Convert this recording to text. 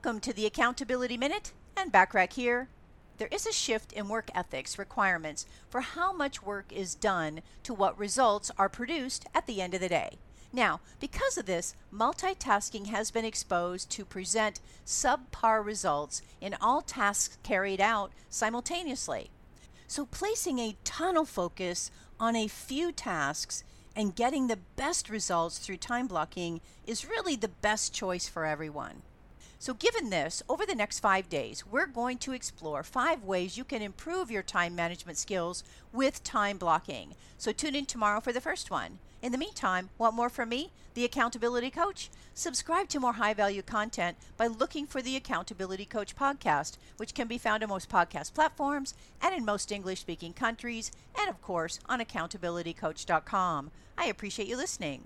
Welcome to the Accountability Minute and Mark Rack here. There is a shift in work ethics requirements for how much work is done to what results are produced at the end of the day. Now, because of this, multitasking has been exposed to present subpar results in all tasks carried out simultaneously. So, placing a tunnel focus on a few tasks and getting the best results through time blocking is really the best choice for everyone. So, given this, over the next five days, we're going to explore five ways you can improve your time management skills with time blocking. So, tune in tomorrow for the first one. In the meantime, want more from me, the Accountability Coach? Subscribe to more high value content by looking for the Accountability Coach podcast, which can be found on most podcast platforms and in most English speaking countries, and of course on accountabilitycoach.com. I appreciate you listening.